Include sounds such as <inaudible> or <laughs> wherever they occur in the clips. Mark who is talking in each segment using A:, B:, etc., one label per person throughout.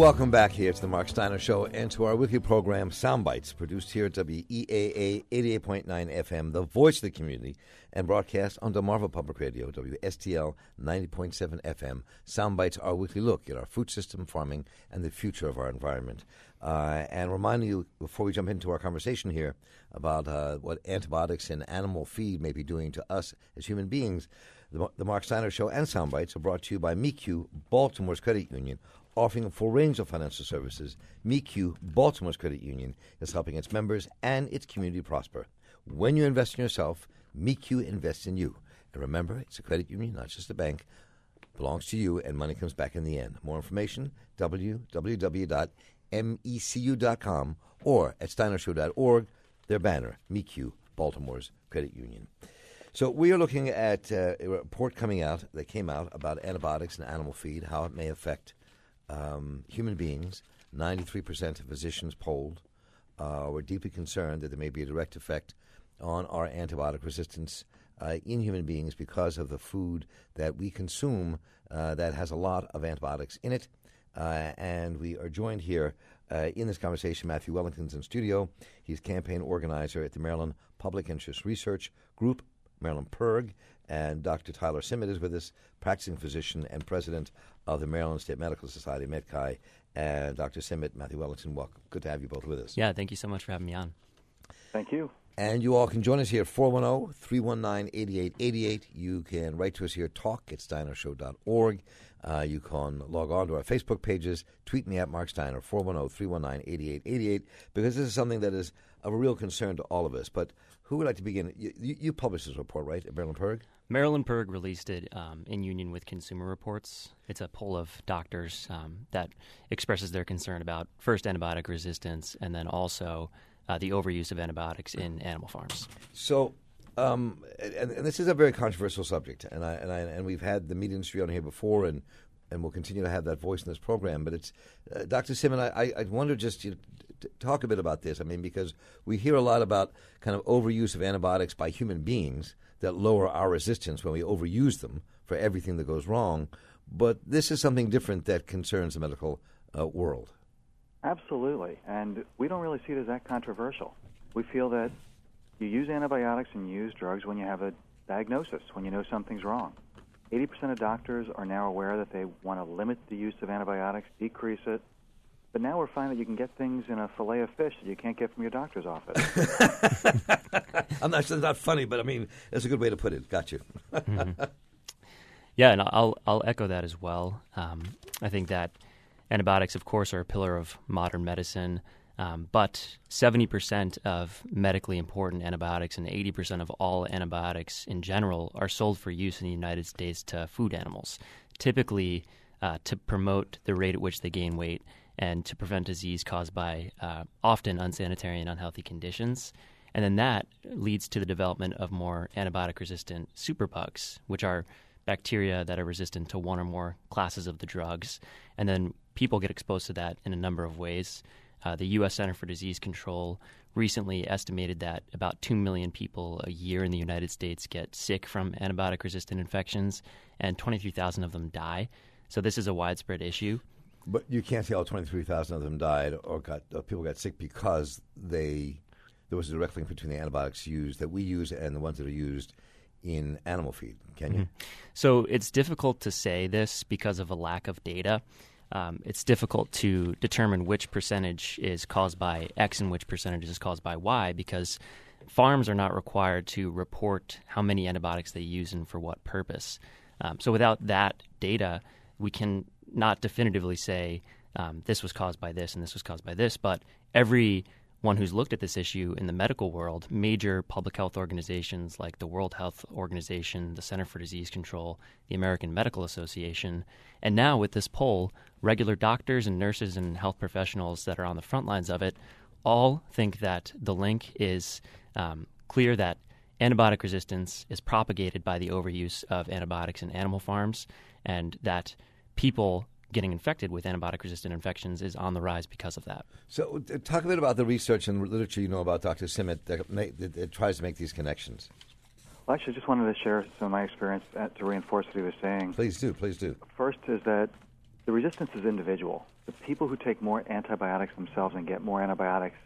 A: Welcome back here to the Marc Steiner Show and to our weekly program, Soundbites, produced here at WEAA 88.9 FM, the voice of the community, and broadcast on Delmarva Public Radio, WSDL 90.7 FM. Sound Bites, our weekly look at our food system, farming, and the future of our environment. Uh, and reminding you, before we jump into our conversation here about uh, what antibiotics and animal feed may be doing to us as human beings, the, the Marc Steiner Show and Soundbites are brought to you by MECU, Baltimore's credit union, offering a full range of financial services. MECU, Baltimore's credit union, is helping its members and its community prosper. When you invest in yourself, MECU invests in you. And remember, it's a credit union, not just a bank. Belongs to you, and money comes back in the end. More information, www.mecu.com or at steinershow.org, their banner, MECU, Baltimore's credit union. So we are looking at uh, a report coming out that came out about antibiotics and animal feed, how it may affect um, human beings. Ninety-three percent of physicians polled uh, were deeply concerned that there may be a direct effect on our antibiotic resistance uh, in human beings because of the food that we consume uh, that has a lot of antibiotics in it. Uh, and we are joined here uh, in this conversation. Matthew Wellington's in studio. He's campaign organizer at the Maryland Public Interest Research Group, Maryland PIRG, and Dr. Tyler Cymet is with us, practicing physician and president of the Maryland State Medical Society, MedChi. And Dr. Cymet, Matthew Wellington, welcome. Good to have you both with us.
B: Yeah, thank you so much for having me on.
C: Thank you.
A: And you all can join us here at 410 319 8888. You can write to us here, talk at steinershow.org. Uh, you can log on to our Facebook pages, tweet me at Marc Steiner, 410 319 8888, because this is something that is of a real concern to all of us. But who would like to begin? You, you, published this report, right, at Maryland PIRG?
B: Maryland PIRG released it um, in union with Consumer Reports. It's a poll of doctors um, that expresses their concern about first antibiotic resistance and then also uh, the overuse of antibiotics in animal farms.
A: So, um, and, and, this is a very controversial subject, and I, and I, and we've had the meat industry on here before, and and we'll continue to have that voice in this program. But it's uh, Dr. Simon. I, I wonder just you know, talk a bit about this. I mean, because we hear a lot about kind of overuse of antibiotics by human beings that lower our resistance when we overuse them for everything that goes wrong. But this is something different that concerns the medical uh, world.
C: Absolutely. And we don't really see it as that controversial. We feel that you use antibiotics and you use drugs when you have a diagnosis, when you know something's wrong. 80% of doctors are now aware that they want to limit the use of antibiotics, decrease it. But now we're finding that you can get things in a fillet of fish that you can't get from your doctor's office. <laughs> <laughs>
A: I'm not. It's not funny, but I mean, that's a good way to put it. Got you.
B: mm-hmm. <laughs> Yeah, and I'll I'll echo that as well. Um, I think that Antibiotics, of course, are a pillar of modern medicine, um, but 70% of medically important antibiotics and 80% of all antibiotics in general are sold for use in the United States to food animals, typically uh, to promote the rate at which they gain weight and to prevent disease caused by uh, often unsanitary and unhealthy conditions. And then that leads to the development of more antibiotic resistant superbugs, which are bacteria that are resistant to one or more classes of the drugs. And then people get exposed to that in a number of ways. Uh, the U.S. Center for Disease Control recently estimated that about 2 million people a year in the United States get sick from antibiotic resistant infections, and 23,000 of them die. So this is a widespread issue.
A: But you can't say all 23,000 of them died or got uh, people got sick because they there was a direct link between the antibiotics used that we use and the ones that are used in animal feed. Can you? Mm-hmm.
B: So it's difficult to say this because of a lack of data. Um, it's difficult to determine which percentage is caused by X and which percentage is caused by Y because farms are not required to report how many antibiotics they use and for what purpose. Um, so without that data, we can not definitively say um, this was caused by this and this was caused by this, but every one who's looked at this issue in the medical world, major public health organizations like the World Health Organization, the Center for Disease Control, the American Medical Association, and now with this poll, regular doctors and nurses and health professionals that are on the front lines of it all think that the link is um, clear that antibiotic resistance is propagated by the overuse of antibiotics in animal farms, and that people getting infected with antibiotic resistant infections is on the rise because of that.
A: So, uh, talk a bit about the research and literature you know about Dr. Cymet that, that, that tries to make these connections.
C: Well, actually, I just wanted to share some of my experience to reinforce what he was saying.
A: Please do, please do.
C: First is that the resistance is individual. The people who take more antibiotics themselves and get more antibiotics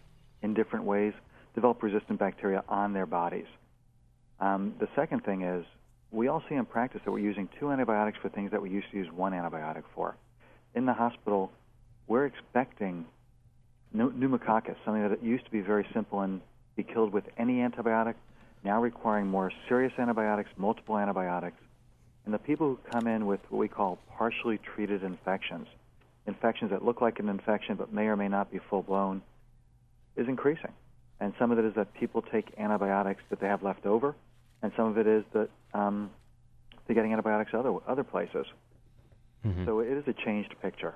C: in different ways develop resistant bacteria on their bodies. Um, the second thing is we all see in practice that we're using two antibiotics for things that we used to use one antibiotic for. In the hospital, we're expecting pneumococcus, something that used to be very simple and be killed with any antibiotic, now requiring more serious antibiotics, multiple antibiotics. And the people who come in with what we call partially treated infections, infections that look like an infection but may or may not be full blown, is increasing. And some of it is that people take antibiotics that they have left over, and some of it is that um, they're getting antibiotics other other places. Mm-hmm. So it is a changed picture.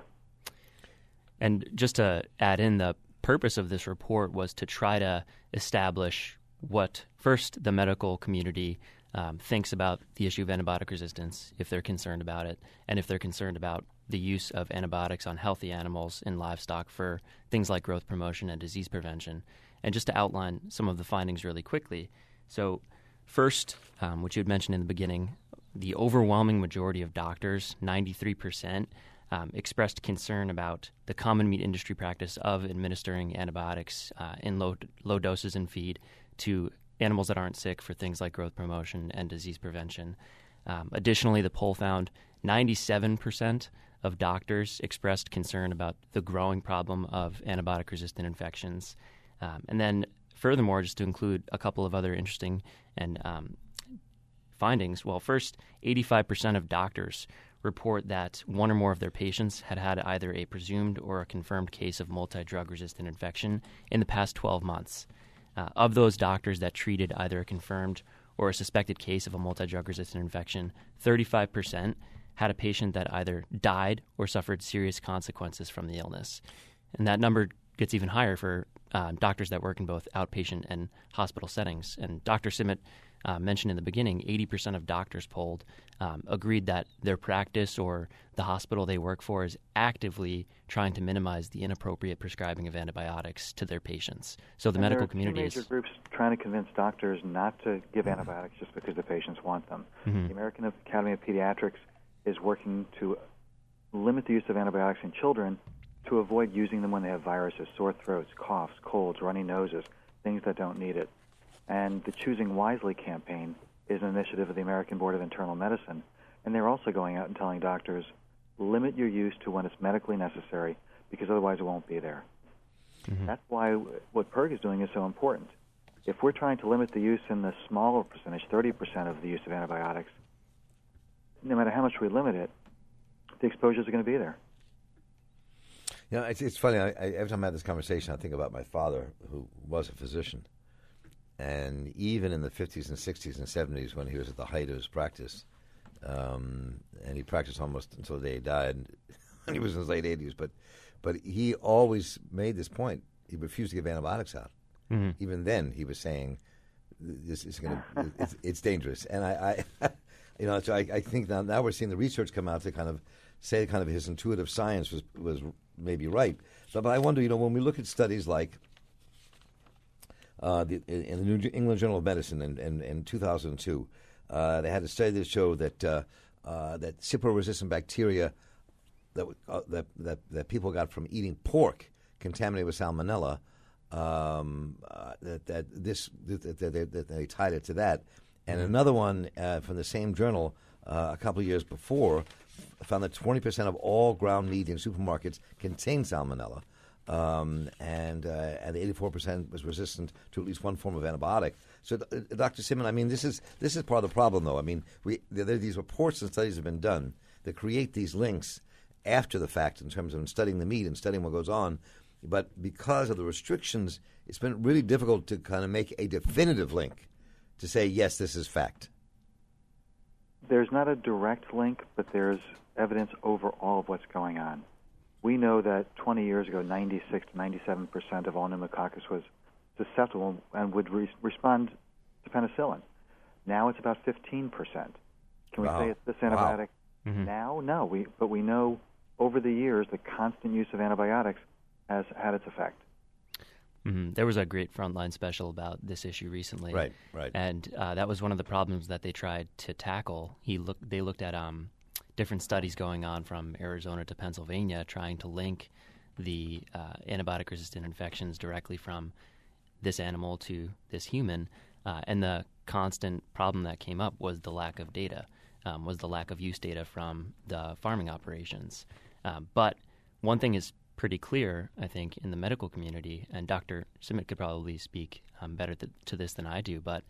B: And just to add in, the purpose of this report was to try to establish what first the medical community um, thinks about the issue of antibiotic resistance, if they're concerned about it, and if they're concerned about the use of antibiotics on healthy animals in livestock for things like growth promotion and disease prevention. And just to outline some of the findings really quickly. So, first, um, which you had mentioned in the beginning, the overwhelming majority of doctors, 93%, um, expressed concern about the common meat industry practice of administering antibiotics uh, in low, low doses in feed to animals that aren't sick for things like growth promotion and disease prevention. Um, additionally, the poll found 97% of doctors expressed concern about the growing problem of antibiotic resistant infections. Um, and then, furthermore, just to include a couple of other interesting and um, findings, well, first, 85% of doctors report that one or more of their patients had had either a presumed or a confirmed case of multi drug resistant infection in the past 12 months. Uh, of those doctors that treated either a confirmed or a suspected case of a multi drug resistant infection, 35% had a patient that either died or suffered serious consequences from the illness. And that number gets even higher for uh, doctors that work in both outpatient and hospital settings. And Dr. Cymet uh, mentioned in the beginning, 80% of doctors polled um, agreed that their practice or the hospital they work for is actively trying to minimize the inappropriate prescribing of antibiotics to their patients. So the
C: and
B: medical community
C: major
B: is
C: groups trying to convince doctors not to give antibiotics just because the patients want them.
B: Mm-hmm.
C: The American Academy of Pediatrics is working to limit the use of antibiotics in children to avoid using them when they have viruses, sore throats, coughs, colds, runny noses, things that don't need it. And the Choosing Wisely campaign is an initiative of the American Board of Internal Medicine. And they're also going out and telling doctors limit your use to when it's medically necessary because otherwise it won't be there.
B: Mm-hmm.
C: That's why what PIRG is doing is so important. If we're trying to limit the use in the smaller percentage, 30% of the use of antibiotics, no matter how much we limit it, the exposures are going to be there.
A: You know, it's, it's funny. I, I, every time I have this conversation, I think about my father, who was a physician. And even in the 50s and 60s and 70s, when he was at the height of his practice, um, and he practiced almost until the day he died, <laughs> and he was in his late 80s, but, but he always made this point. He refused to give antibiotics out.
B: Mm-hmm.
A: Even then, he was saying, this is going <laughs> to, it's, it's dangerous. And I, I <laughs> you know, so I, I think now, now we're seeing the research come out to kind of say kind of his intuitive science was, was maybe right. So, but I wonder, you know, when we look at studies like uh, the, in the New England Journal of Medicine in, in, in 2002, uh, they had a study that showed that uh, uh that Cipro-resistant bacteria that, uh, that, that that people got from eating pork contaminated with salmonella. Um, uh, that that this that, that, that, that, they tied it to that, and
B: Mm-hmm.
A: another one from the same journal a couple of years before found that 20% of all ground meat in supermarkets contained salmonella um, and uh, and 84% was resistant to at least one form of antibiotic. So, uh, Dr. Simon, I mean, this is this is part of the problem, though. I mean, we, there, these reports and studies have been done that create these links after the fact in terms of studying the meat and studying what goes on. But because of the restrictions, it's been really difficult to kind of make a definitive link to say yes, this is fact.
C: There's not a direct link, but there's evidence overall of what's going on. We know that 20 years ago, 96 to 97 percent of all pneumococcus was susceptible and would re- respond to penicillin. Now it's about 15 percent. Can we
A: Wow.
C: say it's this
A: Wow.
C: antibiotic
B: Mhm.
C: now? No, we but we know over the years the constant use of antibiotics has had its effect.
B: Mhm. There was a great frontline special about this issue recently,
A: Right, right.
B: And uh, that was one of the problems that they tried to tackle. He looked, they looked at um, different studies going on from Arizona to Pennsylvania trying to link the uh, antibiotic resistant infections directly from this animal to this human. Uh, and the constant problem that came up was the lack of data, um, was the lack of use data from the farming operations. Um, but one thing is pretty clear, I think, in the medical community, and Dr. Cymet could probably speak um, better th- to this than I do, but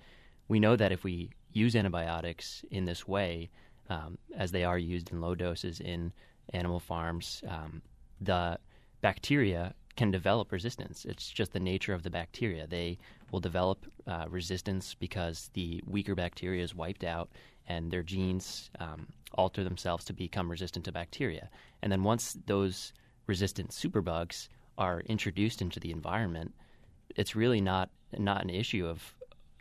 B: we know that if we use antibiotics in this way, um, as they are used in low doses in animal farms, um, the bacteria can develop resistance. It's just the nature of the bacteria. They will develop uh, resistance because the weaker bacteria is wiped out and their genes um, alter themselves to become resistant to bacteria. And then once those resistant superbugs are introduced into the environment, it's really not not an issue of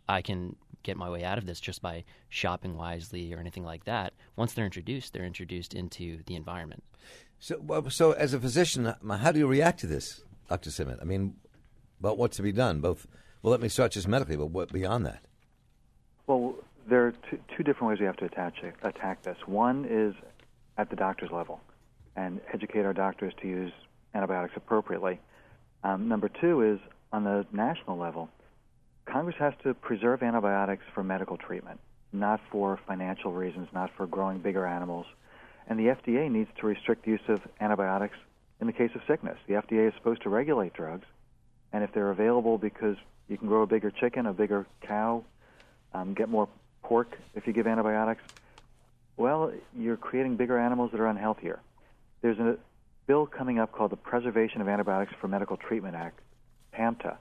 B: I can get my way out of this just by shopping wisely or anything like that. Once they're introduced, they're introduced into the environment.
A: So, so as a physician, how do you react to this, Dr. Cymet? I mean, about what's to be done? Both. Well, let me start just medically, but what beyond that?
C: Well, there are two, two different ways we have to attach attack this. One is at the doctor's level and educate our doctors to use antibiotics appropriately. Um, number two is on the national level. Congress has to preserve antibiotics for medical treatment, not for financial reasons, not for growing bigger animals. And the FDA needs to restrict the use of antibiotics in the case of sickness. The FDA is supposed to regulate drugs, and if they're available because you can grow a bigger chicken, a bigger cow, um, get more pork if you give antibiotics, well, you're creating bigger animals that are unhealthier. There's a bill coming up called the Preservation of Antibiotics for Medical Treatment Act, PAMTA,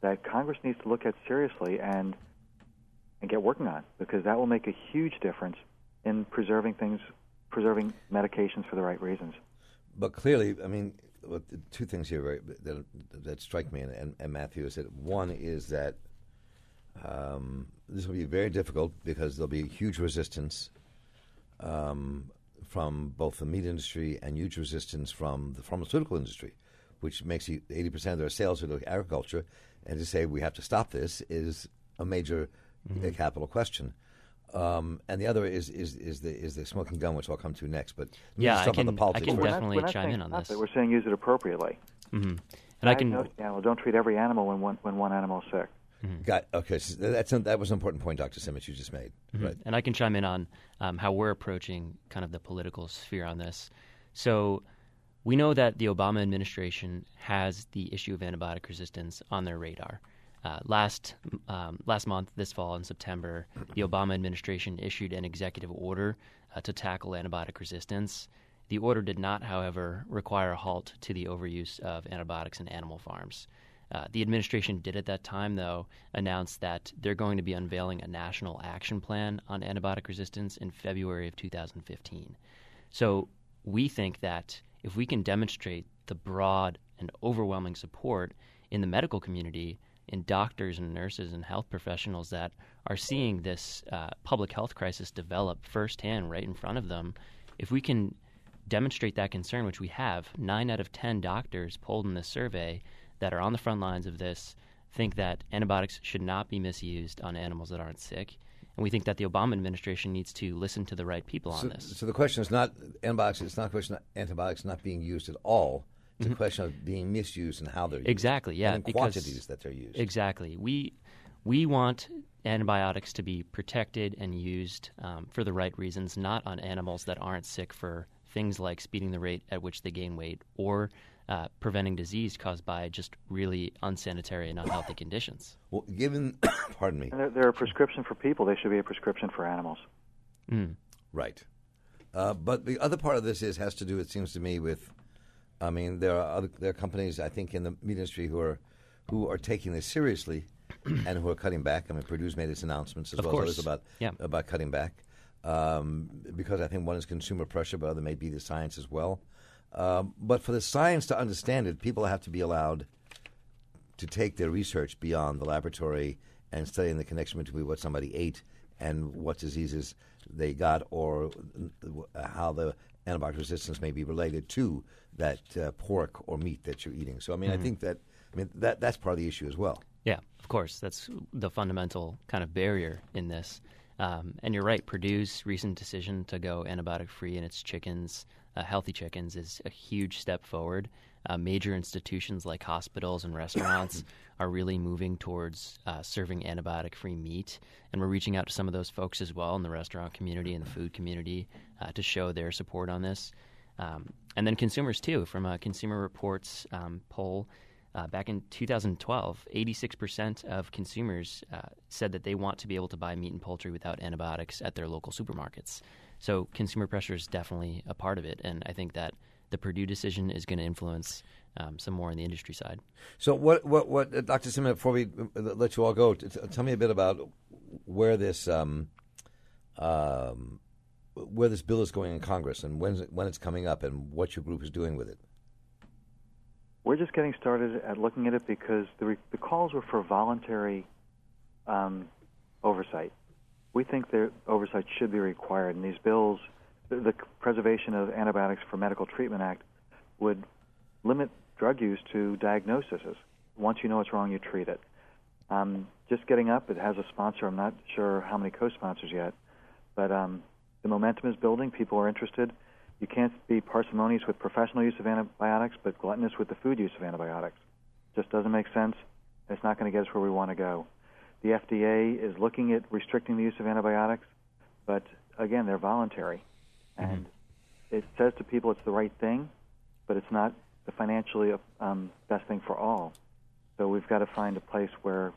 C: that Congress needs to look at seriously and and get working on because that will make a huge difference in preserving things, preserving medications for the right reasons.
A: But clearly, I mean, two things here that, that strike me, and, and, Matthew is that one is that um, this will be very difficult because there'll be huge resistance um, from both the meat industry and huge resistance from the pharmaceutical industry, which makes 80% of their sales go to agriculture. And to say we have to stop this is a major mm-hmm. uh, capital question. Um, and the other is, is, is, the, is the smoking gun, which I'll come to next. But
B: yeah, I can, I can definitely chime in on this.
C: We're saying use it appropriately.
B: Mm-hmm. And I can.
C: Yeah, well, don't treat every animal when one, when one animal is sick.
A: Mm-hmm. Got okay. So that's a, that was an important point, Dr. Simmons, you just made.
B: Mm-hmm. Right. And I can chime in on um, how we're approaching kind of the political sphere on this. So we know that the Obama administration has the issue of antibiotic resistance on their radar. Uh, last um, last month, this fall in September, the Obama administration issued an executive order uh, to tackle antibiotic resistance. The order did not, however, require a halt to the overuse of antibiotics in animal farms. Uh, the administration did at that time, though, announce that they're going to be unveiling a national action plan on antibiotic resistance in February of 2015. So we think that if we can demonstrate the broad and overwhelming support in the medical community, in doctors and nurses and health professionals that are seeing this uh, public health crisis develop firsthand right in front of them, if we can demonstrate that concern, which we have, nine out of 10 doctors polled in this survey that are on the front lines of this think that antibiotics should not be misused on animals that aren't sick. And we think that the Obama administration needs to listen to the right people
A: so,
B: on this.
A: So the question is not antibiotics. It's not a question of antibiotics not being used at all. It's mm-hmm. a question of being misused and how they're used.
B: Exactly. Yeah.
A: And quantities that they're used.
B: Exactly. We we want antibiotics to be protected and used um, for the right reasons, not on animals that aren't sick for things like speeding the rate at which they gain weight or uh, preventing disease caused by just really unsanitary and unhealthy conditions.
A: Well, given, <coughs> pardon me,
C: they're, they're, a prescription for people. They should be a prescription for animals.
B: Mm.
A: Right. Uh, but the other part of this is has to do, it seems to me, with. I mean, there are other there are companies I think in the meat industry who are who are taking this seriously <coughs> and who are cutting back. I mean, Perdue's made its announcements as
B: of
A: well
B: course.
A: as about
B: yeah.
A: about cutting back um, because I think one is consumer pressure, but other may be the science as well. Um, but for the science to understand it, people have to be allowed to take their research beyond the laboratory and studying the connection between what somebody ate and what diseases they got, or how the antibiotic resistance may be related to that uh, pork or meat that you're eating. So, I mean, mm-hmm. I think that I mean that that's part of the issue as well.
B: Yeah, of course, that's the fundamental kind of barrier in this. Um, and you're right, Perdue's recent decision to go antibiotic free in its chickens, uh, healthy chickens, is a huge step forward. Uh, major institutions like hospitals and restaurants <coughs> are really moving towards uh, serving antibiotic free meat. And we're reaching out to some of those folks as well in the restaurant community and the food community uh, to show their support on this. Um, and then consumers, too, from a Consumer Reports um, poll. Uh, back in 2012, 86% of consumers uh, said that they want to be able to buy meat and poultry without antibiotics at their local supermarkets. So consumer pressure is definitely a part of it, and I think that the Perdue decision is going to influence um, some more on the industry side.
A: So, what, what, what, uh, Dr. Simon, before we uh, let you all go, t- tell me a bit about where this, um, um, where this bill is going in Congress, and when, when it's coming up, and what your group is doing with it.
C: We're just getting started at looking at it because the, re- the calls were for voluntary um, oversight. We think that oversight should be required, and these bills, the, Preservation of Antibiotics for Medical Treatment Act, would limit drug use to diagnoses. Once you know what's wrong, you treat it. Um, just getting up, it has a sponsor. I'm not sure how many co-sponsors yet, but um, the momentum is building. People are interested. You can't be parsimonious with professional use of antibiotics, but gluttonous with the food use of antibiotics. Just doesn't make sense. It's not going to get us where we want to go. The FDA is looking at restricting the use of antibiotics, but again, they're voluntary, and mm-hmm. it says to people it's the right thing, but it's not the financially um, best thing for all. So we've got to find a place where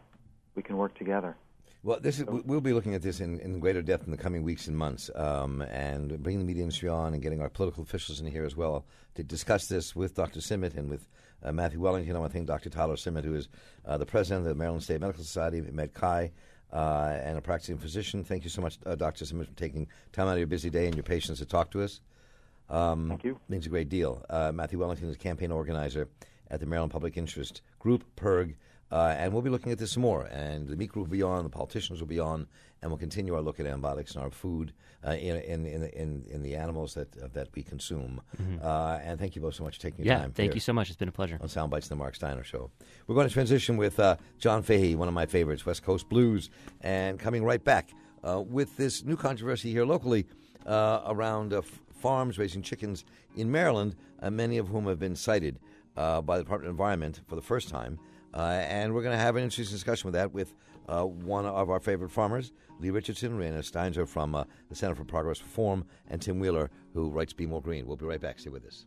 C: we can work together.
A: Well, this is, we'll be looking at this in, in greater depth in the coming weeks and months, um, and bringing the media industry on and getting our political officials in here as well to discuss this with Dr. Cymet and with uh, Matthew Wellington. I want to thank Dr. Tyler Cymet, who is uh, the president of the Maryland State Medical Society, MedChi, uh, and a practicing physician. Thank you so much, uh, Dr. Cymet, for taking time out of your busy day and your patience to talk to us.
C: Um, Thank you.
A: Means a great deal. Uh, Matthew Wellington is campaign organizer at the Maryland Public Interest Group, PIRG. Uh, and we'll be looking at this more. And the meat group will be on, the politicians will be on, and we'll continue our look at antibiotics in our food, uh, in, in, in, in, in the animals that uh, that we consume. Mm-hmm. Uh, and thank you both so much for taking
B: yeah,
A: time.
B: thank you so much. It's been a pleasure.
A: On Soundbites, the Marc Steiner Show. We're going to transition with uh, John Fahey, one of my favorites, West Coast Blues, and coming right back uh, with this new controversy here locally around f- farms raising chickens in Maryland, many of whom have been cited by the Department of Environment for the first time. Uh, and we're going to have an interesting discussion with that with uh, one of our favorite farmers, Lee Richardson, Rena Steinzor from uh, the Center for Progress Reform, and Tim Wheeler, who writes B'more Green. We'll be right back. Stay with us.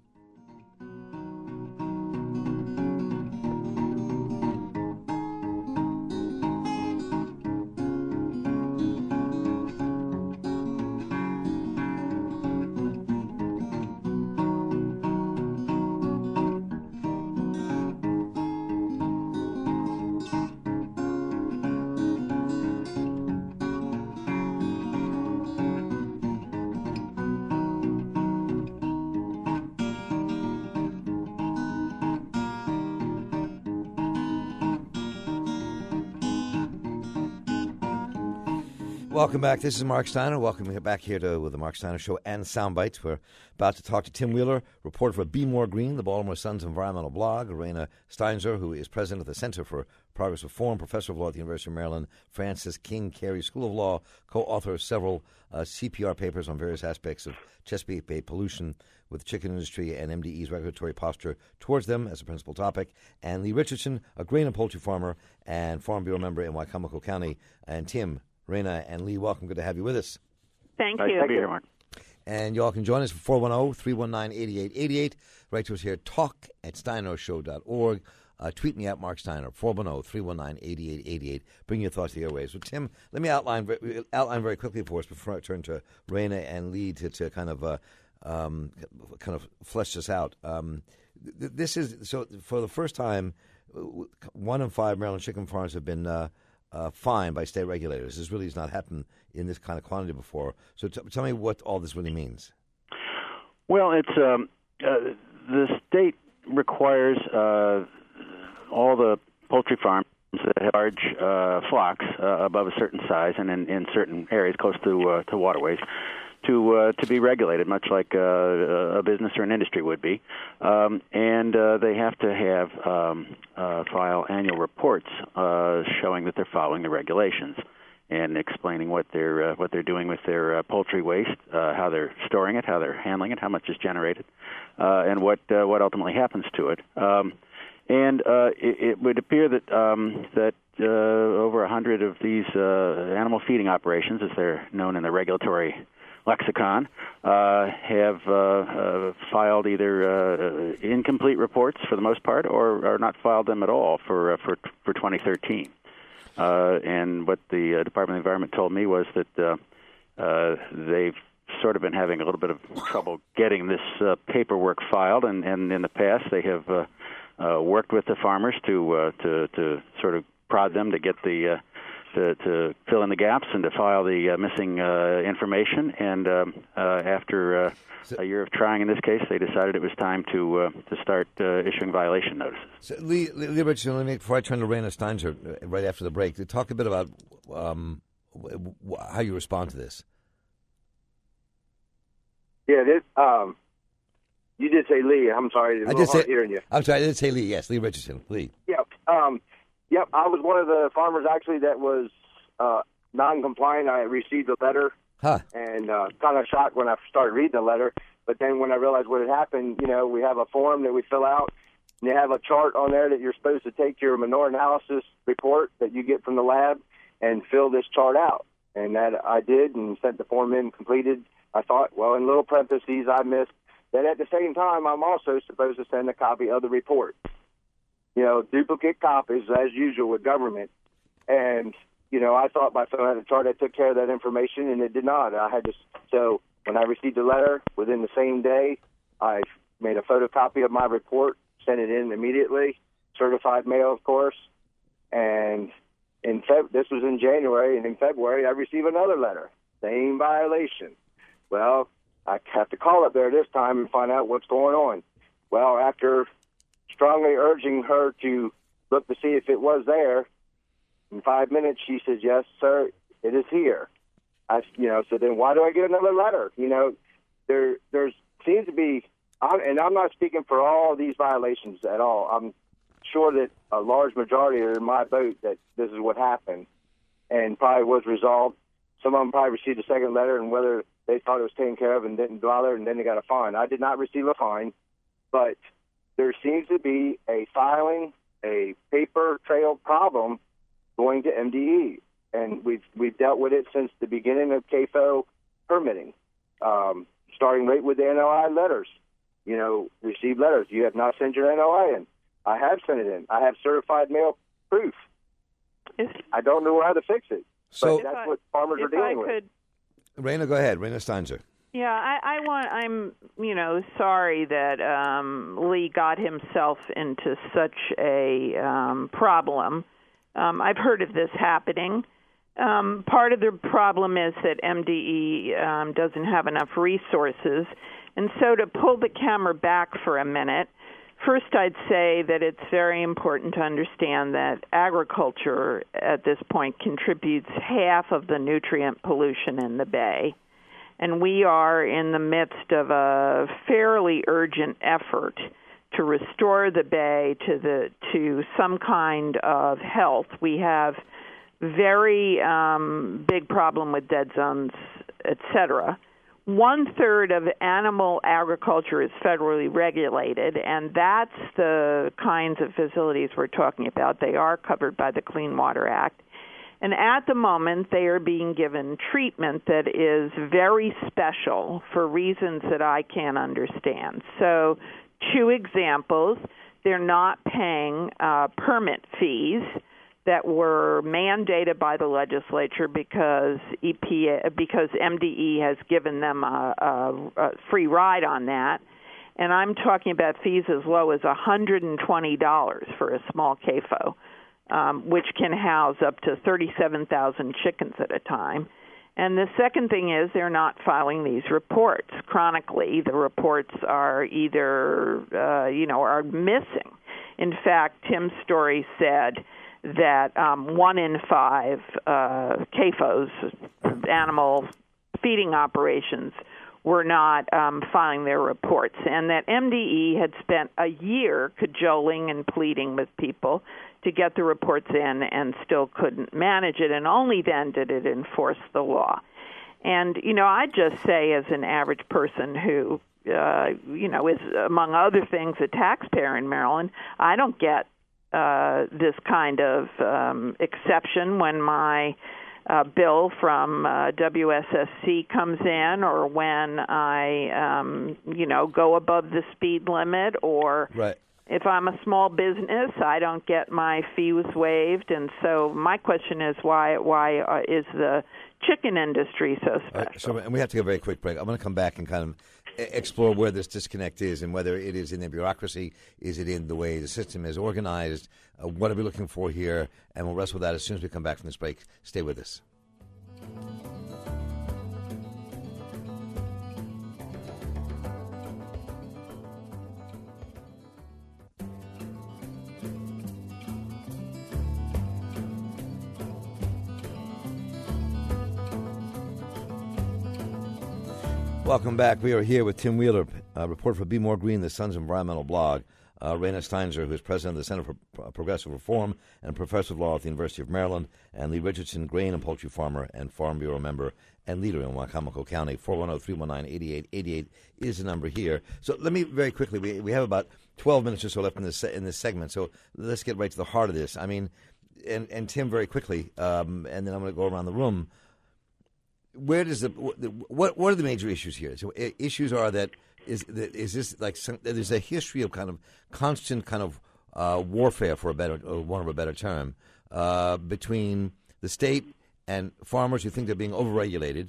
A: Welcome back. This is Marc Steiner. Welcome back here to the Marc Steiner Show and Soundbites. We're about to talk to Tim Wheeler, reporter for B'more Green, the Baltimore Sun's environmental blog, Rena Steinzor, who is president of the Center for Progress Reform, professor of law at the University of Maryland, Francis King Carey School of Law, co-author of several uh, CPR papers on various aspects of Chesapeake Bay pollution with the chicken industry and MDE's regulatory posture towards them as a principal topic, and Lee Richardson, a grain and poultry farmer and Farm Bureau member in Wicomico County, and Tim Rena and Lee, welcome. Good to have you with us.
D: Thank
C: nice
D: you.
C: to be here, Marc.
A: And you all can join us for 410 319 8888. Write to us here, talk at steinershow.org. Uh, tweet me at Marc Steiner, 410 319 8888. Bring your thoughts to the airwaves. So, Tim, let me outline outline very quickly for us before I turn to Rena and Lee to, to kind of uh, um, kind of flesh this out. Um, th- this is so for the first time, one in five Maryland chicken farms have been uh, uh, by state regulators. This really has not happened in this kind of quantity before. So t- tell me what all this really means.
E: Well, it's um, uh, the state requires uh, all the poultry farms that have large uh, flocks uh, above a certain size and in, in certain areas close to uh, to waterways to uh, to be regulated, much like uh, a business or an industry would be, um, and uh, they have to have um, uh, file annual reports uh, showing that they're following the regulations. and explaining what they're uh, what they're doing with their uh, poultry waste, uh, how they're storing it, how they're handling it, how much is generated, uh, and what uh, what ultimately happens to it. Um, and uh, it, it would appear that um, that uh, over a hundred of these uh, animal feeding operations, as they're known in the regulatory lexicon, uh, have uh, uh, filed either uh, incomplete reports for the most part, or, or not filed them at all for uh, for for 2013. Uh, and what the Department of Environment told me was that they've sort of been having a little bit of trouble getting this paperwork filed, and, and in the past they have worked with the farmers to to to sort of prod them to get the to, to fill in the gaps and to file the uh, missing uh, information. And um, uh, after uh, a year of trying, in this case, they decided it was time to uh, to start uh, issuing violation notices.
A: So, Lee, Lee Lee Richardson, let me, before I turn to Rena Steinzor uh, right after the break, to talk a bit about um, w- w- how you respond to this.
D: Yeah, this, um, you did say Lee. I'm sorry. It's a
A: I did say.
D: hearing you.
A: I'm sorry, I didn't say Lee. Yes, Lee Richardson. Lee.
D: Yep. Um, yep. I was one of the farmers actually that was uh, non-compliant. I received a letter
A: Huh.
D: and uh, kind of shocked when I started reading the letter. But then when I realized what had happened, you know, we have a form that we fill out, and they have a chart on there that you're supposed to take your manure analysis report that you get from the lab and fill this chart out. And that I did and sent the form in, completed. I thought, well, in little parentheses, I missed that at the same time, I'm also supposed to send a copy of the report. You know, duplicate copies as usual with government. And you know, I thought by filling had the chart I took care of that information, and it did not. I had to. So when I received the letter, within the same day, I made a photocopy of my report, sent it in immediately, certified mail, of course. And in Feb, this was in January, and in February, I received another letter, same violation. Well, I have to call up there this time and find out what's going on. Well, after strongly urging her to look to see if it was there, in five minutes, she says, "Yes, sir, it is here." I, you know, so then why do I get another letter? You know, there there seems to be, I'm, and I'm not speaking for all these violations at all. I'm sure that a large majority are in my boat that this is what happened, and probably was resolved. Some of them probably received a second letter, and whether they thought it was taken care of and didn't bother, and then they got a fine. I did not receive a fine, but there seems to be a filing, a paper trail problem going to MDE, and we've we've dealt with it since the beginning of CAFO permitting, um, starting right with the NOI letters. You know, received letters. You have not sent your NOI in. I have sent it in. I have certified mail proof.
F: If,
D: I don't know how to fix it,
A: So,
D: but that's
F: I-
D: what farmers are
F: if I
D: dealing with.
F: could
A: Rena, go ahead. Rena Steinzor.
F: Yeah, I, I want. I'm, you know, sorry that um, Lee got himself into such a um, problem. Um, I've heard of this happening. Um, part of the problem is that MDE um, doesn't have enough resources, and so to pull the camera back for a minute, first I'd say that it's very important to understand that agriculture at this point contributes half of the nutrient pollution in the bay and we are in the midst of a fairly urgent effort to restore the bay to the to some kind of health. We have very um, big problem with dead zones, etc. One third of animal agriculture is federally regulated, and that's the kinds of facilities we're talking about. They are covered by the Clean Water Act. And at the moment, they are being given treatment that is very special for reasons that I can't understand. So, two examples they're not paying uh, permit fees that were mandated by the legislature because EPA because MDE has given them a, a, a free ride on that. And I'm talking about fees as low as $120 for a small CAFO um, which can house up to 37,000 chickens at a time. And the second thing is they're not filing these reports chronically. The reports are either, uh, you know, are missing. In fact, Tim's story said that um, one in five uh, CAFOs, animal feeding operations, were not um, filing their reports, and that MDE had spent a year cajoling and pleading with people to get the reports in and still couldn't manage it, and only then did it enforce the law. And, you know, I just say, as an average person who, uh, you know, is among other things a taxpayer in Maryland, I don't get uh, this kind of um, exception when my uh, bill from uh, WSSC comes in, or when I, um, you know, go above the speed limit, or
A: Right.
F: if I'm a small business, I don't get my fees waived. And so my question is, why why uh, is the chicken industry so special?
A: right, so and we have to a very quick break. I'm going to come back and kind of explore where this disconnect is and whether it is in the bureaucracy, is it in the way the system is organized, uh, what are we looking for here, and we'll wrestle with that as soon as we come back from this break. Stay with us. Welcome back. We are here with Tim Wheeler, uh, reporter for B'more Green, the Sun's environmental blog. Uh, Rena Steinzor, who is president of the Center for Progressive Reform and professor of law at the University of Maryland, and Lee Richardson, grain and poultry farmer and Farm Bureau member and leader in Wicomico County. 410-319-8888 is the number here. So let me very quickly, we, we have about 12 minutes or so left in this, in this segment, so let's get right to the heart of this. I mean, and, and Tim, very quickly, um, and then I'm going to go around the room where does the what what are the major issues here? So issues are that is is this like some, there's a history of kind of constant kind of uh, warfare for a better or one of a better term uh, between the state and farmers who think they're being overregulated,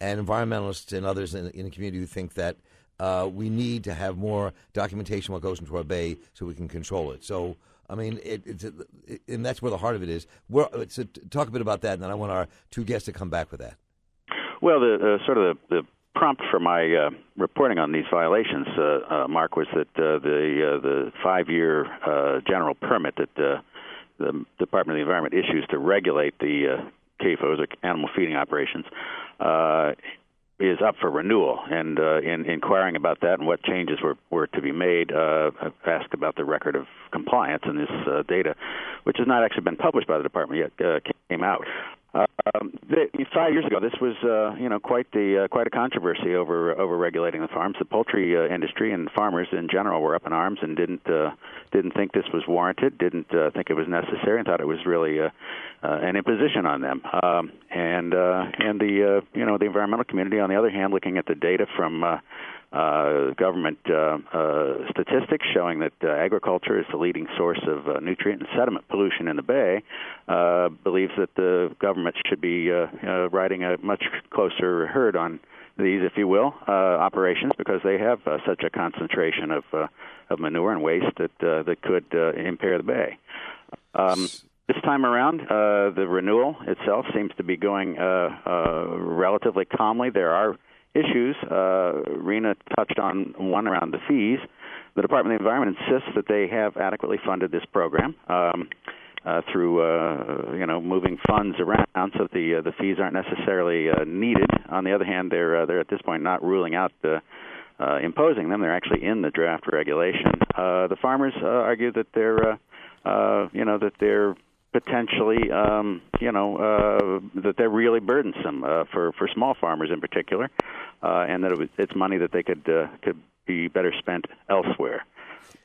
A: and environmentalists and others in, in the community who think that uh, we need to have more documentation what goes into our bay so we can control it. So. I mean, it, it's it, and that's where the heart of it is. We're, so talk a bit about that, and then I want our two guests to come back with that.
E: Well, the uh, sort of the, the prompt for my uh, reporting on these violations, uh, uh, Marc, was that uh, the uh, the five-year uh, general permit that uh, the Department of the Environment issues to regulate the uh, CAFOs, or animal feeding operations, uh, is up for renewal. And uh, in inquiring about that and what changes were, were to be made, uh, I've asked about the record of compliance in this uh, data, which has not actually been published by the department yet, uh, came out. Um, the, five years ago, this was uh, you know quite the uh, quite a controversy over over regulating the farms. The poultry uh, industry and farmers in general were up in arms and didn't uh, didn't think this was warranted, didn't uh, think it was necessary, and thought it was really uh, uh, an imposition on them. Um, and uh, and the uh, you know the environmental community, on the other hand, looking at the data from uh, uh, government uh, uh, statistics showing that uh, agriculture is the leading source of uh, nutrient and sediment pollution in the bay, uh, believes that the government should be riding a much closer herd on these, if you will, operations because they have such a concentration of of manure and waste that that could impair the bay. Um, this time around, the renewal itself seems to be going relatively calmly. There are issues. Uh, Rena touched on one around the fees. The Department of the Environment insists that they have adequately funded this program um, uh, through, uh, you know, moving funds around, so the uh, the fees aren't necessarily uh, needed. On the other hand, they're uh, they're at this point not ruling out the uh, imposing them. They're actually in the draft regulation. Uh, the farmers uh, argue that they're, uh, uh, you know, that they're potentially, um, you know, uh, that they're really burdensome uh, for for small farmers in particular, uh, and that it was, it's money that they could uh, could be better spent elsewhere.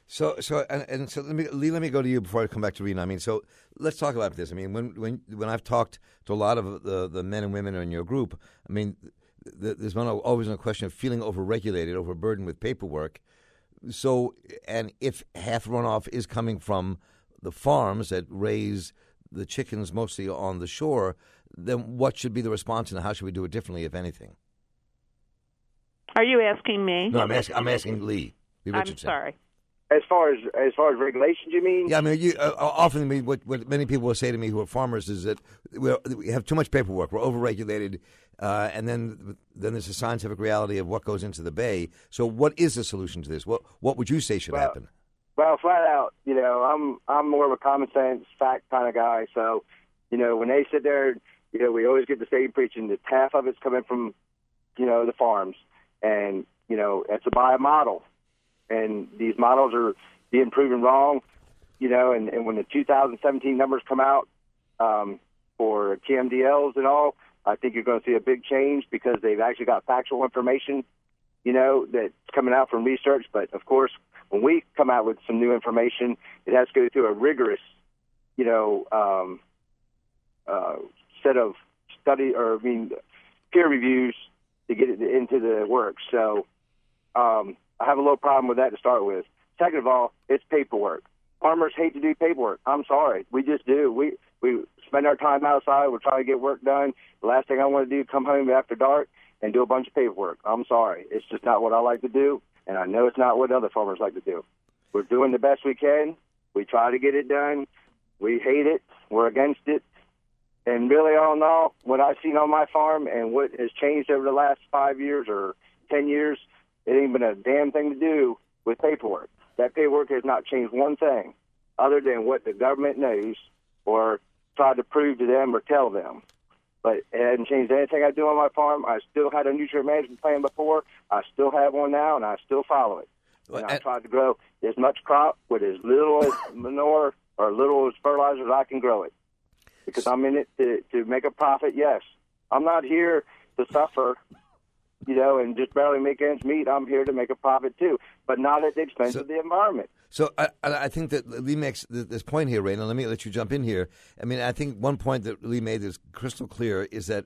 A: So, so, and, and so, let me, Lee, let me go to you before I come back to Rena. I mean, so let's talk about this. I mean, when when when I've talked to a lot of the the men and women in your group, I mean, th- there's been always a question of feeling overregulated, overburdened with paperwork. So, and if half runoff is coming from the farms that raise the chickens mostly on the shore, then what should be the response, and how should we do it differently, if anything?
F: Are you asking me?
A: No, I'm asking. I'm asking Lee. Lee
F: I'm sorry.
D: As far as as far as regulations, you mean?
A: Yeah, I mean, you, uh, often me, what, what many people will say to me who are farmers is that we're, we have too much paperwork, we're overregulated, uh, and then then there's a scientific reality of what goes into the bay. So, what is the solution to this? What what would you say should
D: Well,
A: happen?
D: Well, flat out, you know, I'm I'm more of a common sense fact kind of guy. So, you know, when they sit there, you know, we always get the same preaching that half of it's coming from, you know, the farms, and you know it's a by a model, and these models are being proven wrong. You know, and, and when the 2017 numbers come out um, for TMDLs and all, I think you're going to see a big change because they've actually got factual information. You know that's coming out from research, but of course, when we come out with some new information, it has to go through a rigorous, you know, um, uh, set of study or I mean peer reviews to get it into the work. So um, I have a little problem with that to start with. Second of all, it's paperwork. Farmers hate to do paperwork. I'm sorry, we just do. We we spend our time outside. We're trying to get work done. The last thing I want to do come home after dark and do a bunch of paperwork. I'm sorry, it's just not what I like to do, and I know it's not what other farmers like to do. We're doing the best we can. We try to get it done. We hate it. We're against it. And really, all in all, what I've seen on my farm and what has changed over the last five years or ten years, it ain't been a damn thing to do with paperwork. That paperwork has not changed one thing, other than what the government knows or tried to prove to them or tell them. But it hasn't changed anything I do on my farm. I still had a nutrient management plan before. I still have one now, and I still follow it. And I tried to grow as much crop with as little as <laughs> manure or little as fertilizer as I can grow it because I'm in it to, to make a profit. Yes, I'm not here to suffer, you know, and just barely make ends meet. I'm here to make a profit too, but not at the expense
A: So-
D: of the environment.
A: So I, I think that Lee makes this point here, Rena. Let me let you jump in here. I mean, I think one point that Lee made is crystal clear is that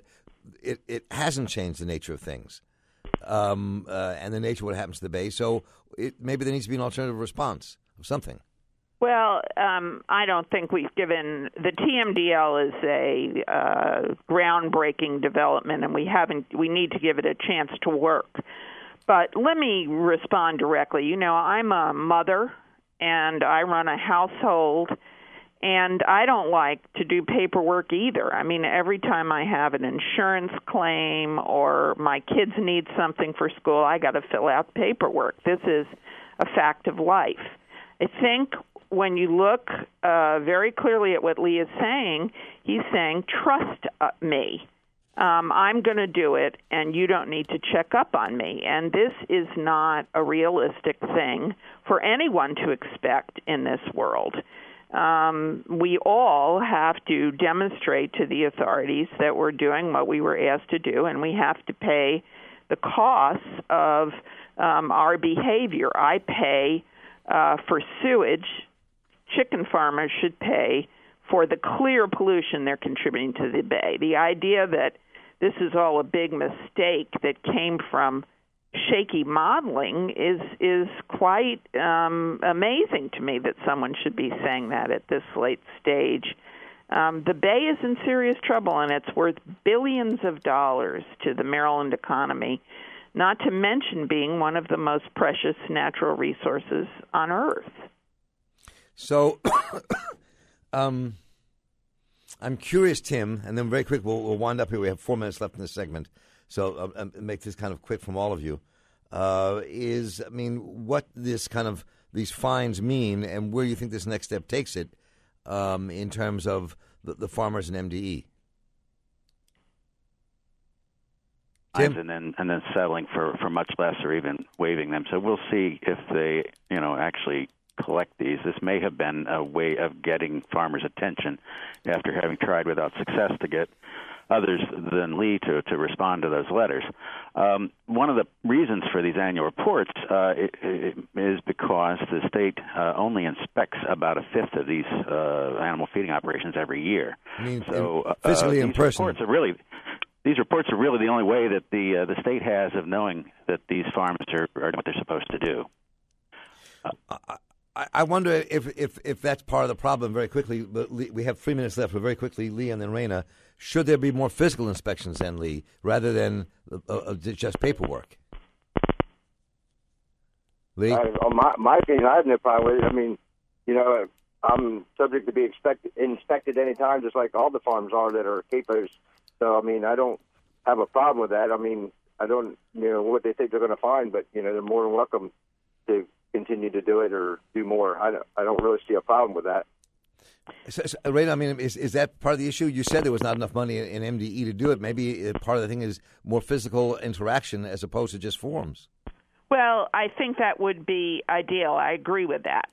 A: it, it hasn't changed the nature of things um, uh, and the nature of what happens to the bay. So it, maybe there needs to be an alternative response of something.
F: Well, um, I don't think we've given the TMDL is a uh, groundbreaking development, and we haven't. We need to give it a chance to work. But let me respond directly. You know, I'm a mother, and I run a household, and I don't like to do paperwork either. I mean, every time I have an insurance claim or my kids need something for school, I got to fill out paperwork. This is a fact of life. I think when you look uh, very clearly at what Lee is saying, he's saying, trust uh, me. Um, I'm going to do it, and you don't need to check up on me. And this is not a realistic thing for anyone to expect in this world. Um, we all have to demonstrate to the authorities that we're doing what we were asked to do, and we have to pay the costs of um, our behavior. I pay uh, for sewage chicken farmers should pay for the clear pollution they're contributing to the bay. The idea that this is all a big mistake that came from shaky modeling is is quite um, amazing to me that someone should be saying that at this late stage. Um, the Bay is in serious trouble, and it's worth billions of dollars to the Maryland economy, not to mention being one of the most precious natural resources on Earth.
A: So, <coughs> um, I'm curious, Tim, and then very quick, we'll, we'll wind up here. We have four minutes left in this segment, so uh, um, make this kind of quick from all of you. Uh, is I mean, what this kind of these fines mean, and where you think this next step takes it um, in terms of the, the farmers and MDE. Tim?
E: and then and then settling for for much less or even waiving them. So we'll see if they you know actually collect these. This may have been a way of getting farmers' attention after having tried without success to get others than Lee to, to respond to those letters. Um, one of the reasons for these annual reports uh, i i is because the state uh, only inspects about a fifth of these uh, animal feeding operations every year.
A: I mean,
E: so uh,
A: physically
E: uh, these
A: person.
E: reports are really these reports are really the only way that the uh, the state has of knowing that these farms are, are doing what they're supposed to do.
A: I, I wonder if, if, if that's part of the problem. Very quickly, but Lee, we have three minutes left. But very quickly, Lee and then Rena, should there be more physical inspections than Lee, rather than uh, uh, just paperwork? Lee,
D: I, on my my opinion, I have no problem with it. I mean, you know, I'm subject to be expect, inspected anytime, just like all the farms are that are CAFOs. So I mean, I don't have a problem with that. I mean, I don't you know what they think they're going to find, but you know, they're more than welcome to continue to do it or do more. I don't, I don't really see a problem with that.
A: So, so, Ray, I mean, is is that part of the issue? You said there was not enough money in MDE to do it. Maybe uh, part of the thing is more physical interaction as opposed to just forms.
F: Well, I think that would be ideal. I agree with that.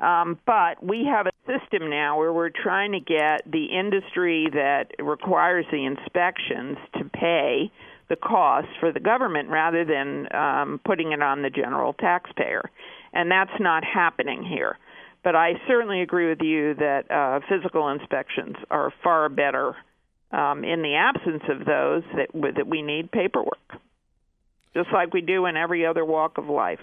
F: Um, but we have a system now where we're trying to get the industry that requires the inspections to pay the cost for the government rather than um, putting it on the general taxpayer. And that's not happening here. But I certainly agree with you that uh, physical inspections are far better um, in the absence of those that, that we need paperwork, just like we do in every other walk of life.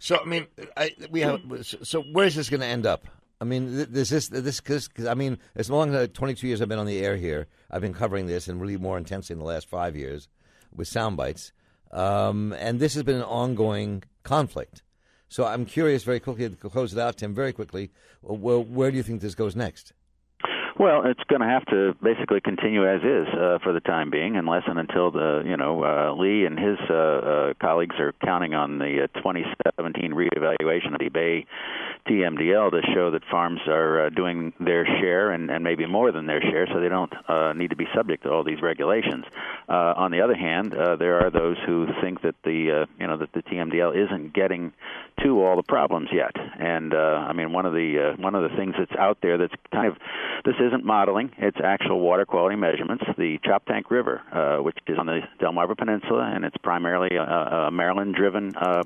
A: So I mean, I, we have. So where's this going to end up? I mean, this this this because I mean, as long as 22 years I've been on the air here, I've been covering this and really more intensely in the last five years with sound bites, um, and this has been an ongoing conflict. So I'm curious, very quickly to close it out, Tim, very quickly. Well, where do you think this goes next?
E: Well, it's going to have to basically continue as is uh, for the time being, unless and until the you know uh, Lee and his uh, uh, colleagues are counting on the uh, 2017 reevaluation of the Bay TMDL to show that farms are uh, doing their share and, and maybe more than their share, so they don't uh, need to be subject to all these regulations. Uh, on the other hand, uh, there are those who think that the uh, you know that the TMDL isn't getting to all the problems yet, and uh, I mean one of the uh, one of the things that's out there that's kind of this is isn't modeling; it's actual water quality measurements. The Choptank River, uh, which is on the Delmarva Peninsula, and it's primarily a, a Maryland-driven uh,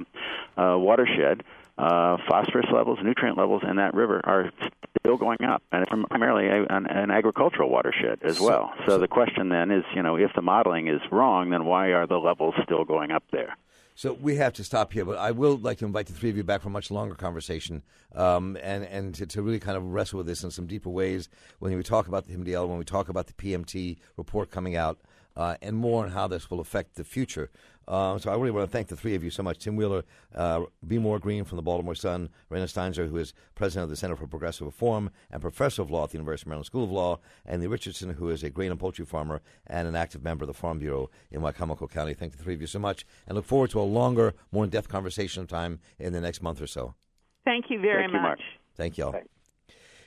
E: uh, watershed. Uh, phosphorus levels, nutrient levels in that river are still going up, and it's primarily a, an, an agricultural watershed as well. So the question then is, you know, if the modeling is wrong, then why are the levels still going up there?
A: So we have to stop here, but I will like to invite the three of you back for a much longer conversation um, and, and to, to, really kind of wrestle with this in some deeper ways when we talk about the MDL, when we talk about the PMT report coming out, uh, and more on how this will affect the future. Uh, so I really want to thank the three of you so much. Tim Wheeler, uh, B'more Green from the Baltimore Sun, Rena Steinzor, who is president of the Center for Progressive Reform and professor of law at the University of Maryland School of Law, and Lee Richardson, who is a grain and poultry farmer and an active member of the Farm Bureau in Wicomico County. Thank the three of you so much, and look forward to a longer, more in-depth conversation time in the next month or so.
F: Thank you very
E: thank
F: much.
E: You,
A: Thank y'all. Thanks.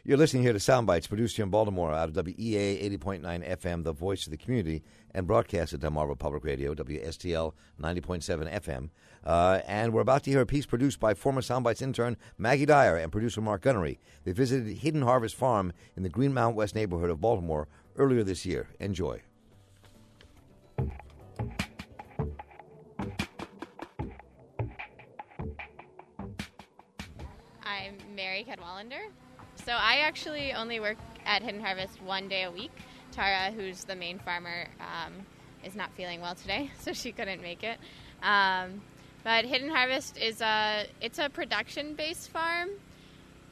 A: You're listening here to Soundbites, produced here in Baltimore out of WEAA 80.9 FM, the voice of the community, and broadcast at Delmarva Public Radio, WSDL 90.7 FM. Uh, and we're about to hear a piece produced by former Soundbites intern Maggie Dyer and producer Mark Gunnery. They visited Hidden Harvest Farm in the Greenmount West neighborhood of Baltimore earlier this year. Enjoy.
G: I'm Mary Cadwallander. So I actually only work at Hidden Harvest one day a week. Tara, who's the main farmer, um, is not feeling well today, <laughs> so she couldn't make it. Um, but Hidden Harvest is a it's a production-based farm,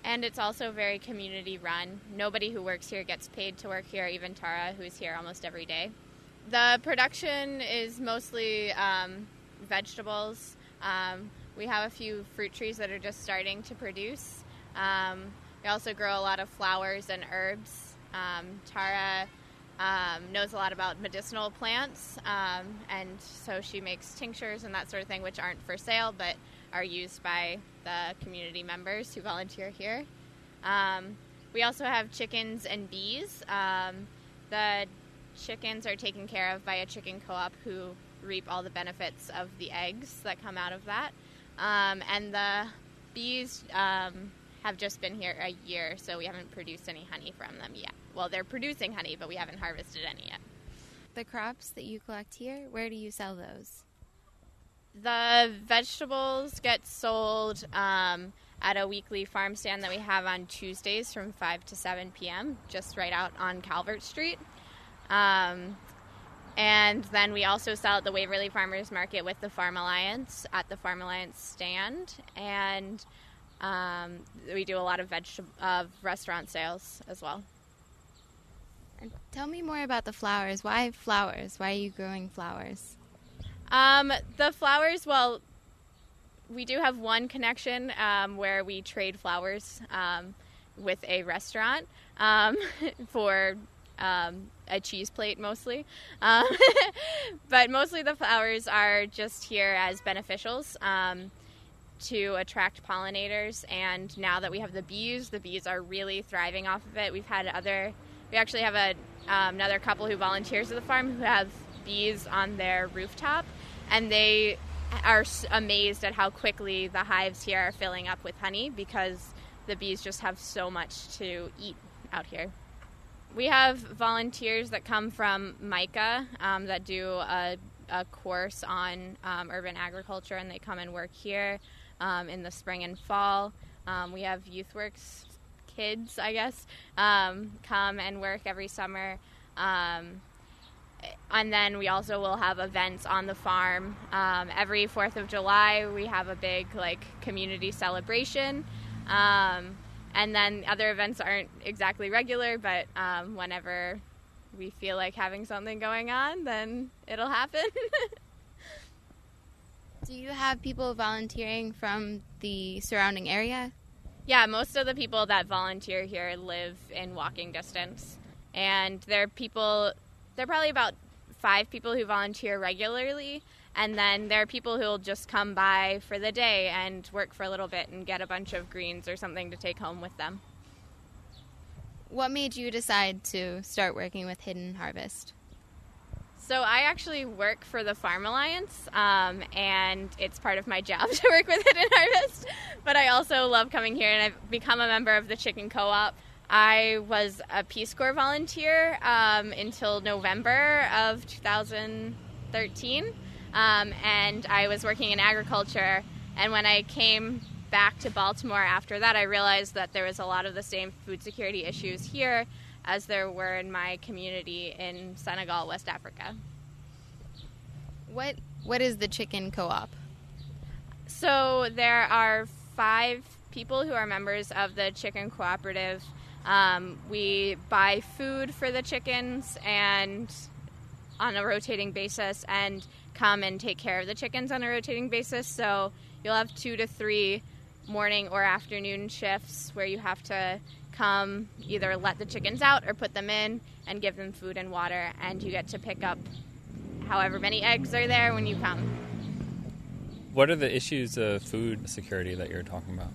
G: and it's also very community-run. Nobody who works here gets paid to work here. Even Tara, who's here almost every day. The production is mostly um, vegetables. Um, we have a few fruit trees that are just starting to produce. We also grow a lot of flowers and herbs. Um, Tara um, knows a lot about medicinal plants, um, and so she makes tinctures and that sort of thing, which aren't for sale but are used by the community members who volunteer here. Um, we also have chickens and bees. Um, the chickens are taken care of by a chicken co op who reap all the benefits of the eggs that come out of that. Um, and the bees have just been here a year, so we haven't produced any honey from them yet. Well, they're producing honey, but we haven't harvested any yet.
H: The crops that you collect here, where do you sell those?
G: The vegetables get sold um, at a weekly farm stand that we have on Tuesdays from 5 to 7 p.m., just right out on Calvert Street. Um, and then we also sell at the Waverly Farmers Market with the Farm Alliance at the Farm Alliance stand. And um, we do a lot of vegetable of restaurant sales as well.
H: And tell me more about the flowers. Why flowers? Why are you growing flowers?
G: Um, the flowers, well, we do have one connection um, where we trade flowers um, with a restaurant um, <laughs> for um, a cheese plate mostly. Um, <laughs> but mostly the flowers are just here as beneficials to attract pollinators. And now that we have the bees, the bees are really thriving off of it. We've had other, we actually have a, um, another couple who volunteers at the farm who have bees on their rooftop, and they are amazed at how quickly the hives here are filling up with honey because the bees just have so much to eat out here. We have volunteers that come from MICA um, that do a, a course on um, urban agriculture and they come and work here um, in the spring and fall. Um, we have YouthWorks kids, I guess, um, come and work every summer. Um, and then we also will have events on the farm. Um, every Fourth of July, we have a big like community celebration, and then other events aren't exactly regular, but whenever we feel like having something going on, then it'll happen. <laughs>
H: Do you have people volunteering from the surrounding area?
G: Yeah, most of the people that volunteer here live in walking distance. And there are people, there are probably about five people who volunteer regularly. And then there are people who will just come by for the day and work for a little bit and get a bunch of greens or something to take home with them.
H: What made you decide to start working with Hidden Harvest?
G: So I actually work for the Farm Alliance, um, and it's part of my job <laughs> to work with Hidden Harvest. But I also love coming here, and I've become a member of the Chicken Co-op. I was a Peace Corps volunteer um, until November of 2013, um, and I was working in agriculture. And when I came back to Baltimore after that, I realized that there was a lot of the same food security issues here as there were in my community in Senegal, West Africa.
H: What what is the chicken co-op?
G: So there are five people who are members of the chicken cooperative. Um, we buy food for the chickens and on a rotating basis and come and take care of the chickens on a rotating basis. So you'll have two to three morning or afternoon shifts where you have to come either let the chickens out or put them in and give them food and water, and you get to pick up however many eggs are there when you come.
I: What are the issues of food security that you're talking about?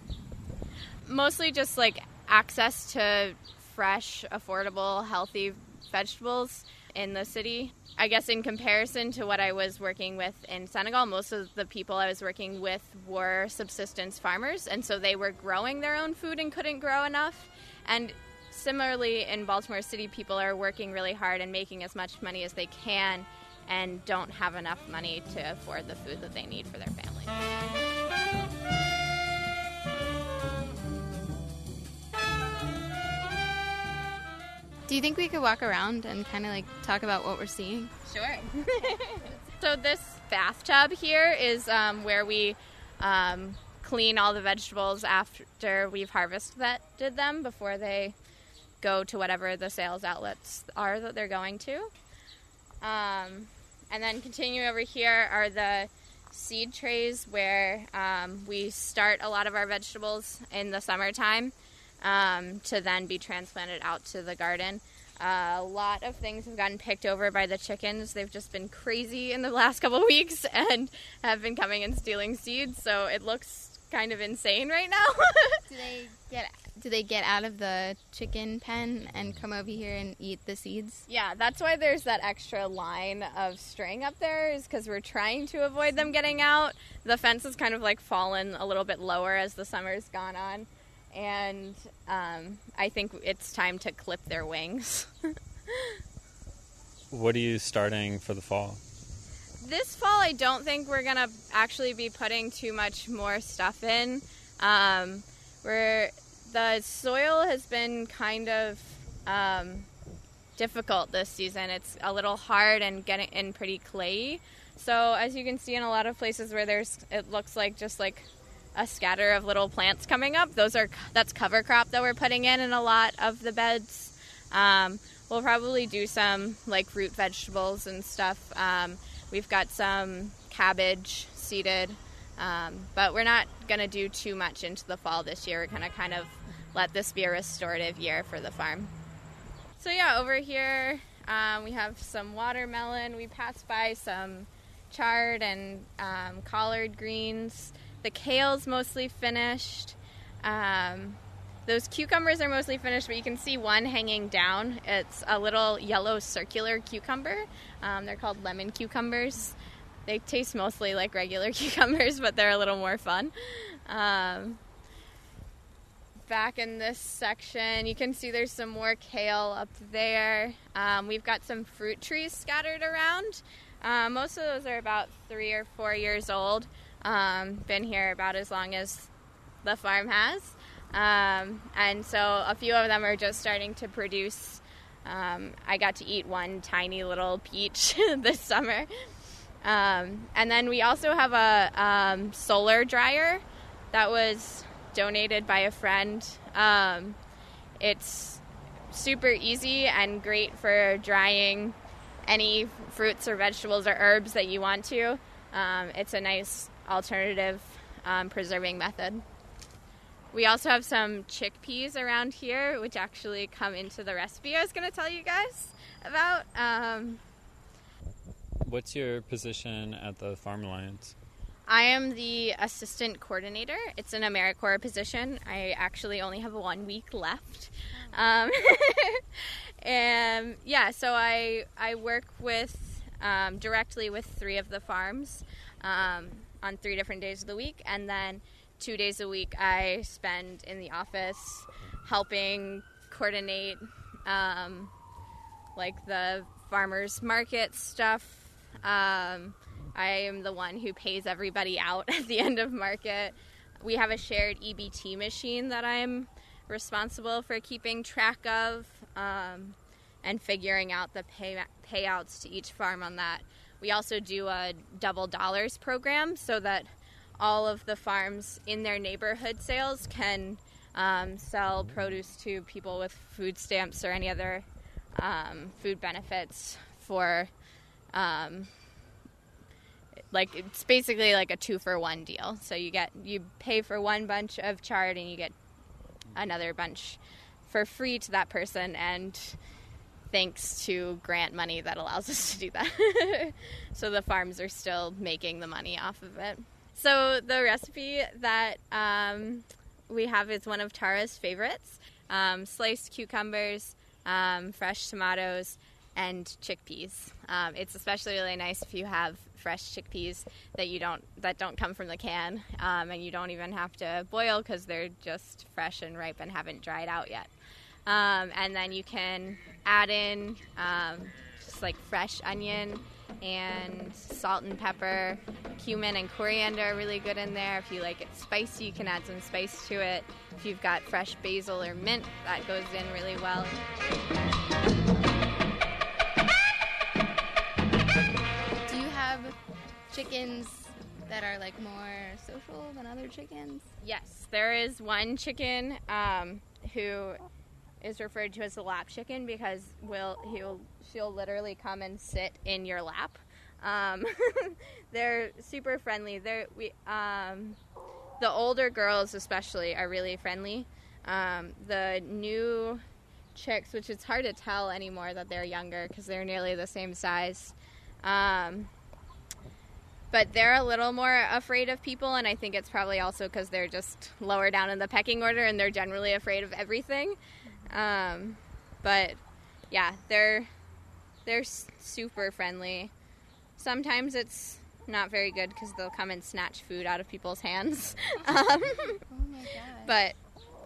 G: Mostly just like access to fresh, affordable, healthy vegetables in the city. I guess in comparison to what I was working with in Senegal, most of the people I was working with were subsistence farmers, and so they were growing their own food and couldn't grow enough. And similarly, in Baltimore City, people are working really hard and making as much money as they can and don't have enough money to afford the food that they need for their family.
H: Do you think we could walk around and kind of like talk about what we're seeing?
G: Sure. <laughs> so this bathtub here is um, where we um, clean all the vegetables after we've harvested them before they go to whatever the sales outlets are that they're going to. Um, and then continue over here are the seed trays where um, we start a lot of our vegetables in the summertime um, to then be transplanted out to the garden. Uh, a lot of things have gotten picked over by the chickens. They've just been crazy in the last couple <laughs> weeks and have been coming and stealing seeds. So it looks kind of insane right now. <laughs> <laughs>
H: do they get do they get out of the chicken pen and come over here and eat the seeds?
G: Yeah, that's why there's that extra line of string up there is because we're trying to avoid them getting out. The fence has kind of like fallen a little bit lower as the summer's gone on and um, I think it's time to clip their wings. <laughs>
I: what are you starting for the fall?
G: This fall, I don't think we're gonna actually be putting too much more stuff in. Um, where the soil has been kind of um, difficult this season. It's a little hard and getting and pretty clayey. So as you can see in a lot of places where there's, it looks like just like a scatter of little plants coming up. Those are that's cover crop that we're putting in in a lot of the beds. Um, we'll probably do some like root vegetables and stuff. Um, we've got some cabbage seeded, um, but we're not gonna do too much into the fall this year. We're gonna kind of let this be a restorative year for the farm. So yeah, over here um, we have some watermelon. We passed by some chard and um, collard greens the kale's mostly finished. Um, those cucumbers are mostly finished, but you can see one hanging down. It's a little yellow circular cucumber. Um, they're called lemon cucumbers. They taste mostly like regular <laughs> cucumbers, but they're a little more fun. Um, back in this section, you can see there's some more kale up there. Um, we've got some fruit trees scattered around. Uh, most of those are about three or four years old. Um, been here about as long as the farm has. Um, and so a few of them are just starting to produce. Um, I got to eat one tiny little peach <laughs> this summer. Um, and then we also have a um, solar dryer that was donated by a friend. Um, it's super easy and great for drying any fruits or vegetables or herbs that you want to. Um, it's a nice alternative preserving method. We also have some chickpeas around here, which actually come into the recipe I was going to tell you guys about. Um,
I: What's your position at the Farm Alliance?
G: I am the assistant coordinator. It's an AmeriCorps position. I actually only have one week left. Um, <laughs> and yeah, so I, I work with um, directly with three of the farms um, on three different days of the week, and then two days a week I spend in the office helping coordinate um, like the farmers market stuff. Um, I am the one who pays everybody out <laughs> at the end of market. We have a shared EBT machine that I'm responsible for keeping track of um, and figuring out the pay, payouts to each farm on that. We also do a double dollars program so that all of the farms in their neighborhood sales can um, sell produce to people with food stamps or any other um, food benefits for um, like it's basically like a two for one deal. So you get you pay for one bunch of chard and you get another bunch for free to that person and thanks to grant money that allows us to do that. <laughs> So the farms are still making the money off of it so the recipe that um, we have is one of Tara's favorites: um, sliced cucumbers, um, fresh tomatoes, and chickpeas. Um, it's especially really nice if you have fresh chickpeas that you don't that don't come from the can, um, and you don't even have to boil because they're just fresh and ripe and haven't dried out yet. Um, and then you can add in just like fresh onion and salt and pepper. Cumin and coriander are really good in there. If you like it spicy, you can add some spice to it. If you've got fresh basil or mint, that goes in really well.
H: Do you have chickens that are like more social than other chickens?
G: Yes, there is one chicken um, who is referred to as the lap chicken because will he'll she'll literally come and sit in your lap. Um, <laughs> they're super friendly. They're we um, the older girls especially are really friendly. Um, the new chicks, which it's hard to tell anymore that they're younger because they're nearly the same size. Um, but they're a little more afraid of people, and I think it's probably also because they're just lower down in the pecking order and they're generally afraid of everything. Um, but yeah, they're they're super friendly. Sometimes it's not very good because they'll come and snatch food out of people's hands. <laughs> um,
H: Oh
G: but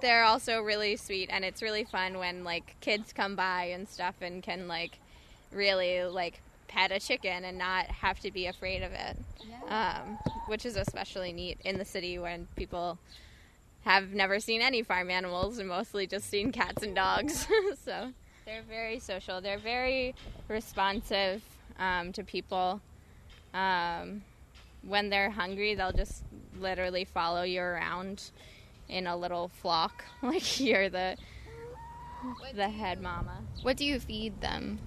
G: they're also really sweet, and it's really fun when like kids come by and stuff and can like really like pet a chicken and not have to be afraid of it, um, which is especially neat in the city when people have never seen any farm animals and mostly just seen cats and dogs. <laughs> so they're very social. They're very responsive um, to people. Um, when they're hungry, they'll just literally follow you around in a little flock, <laughs> like you're the the head mama.
H: What do you feed them?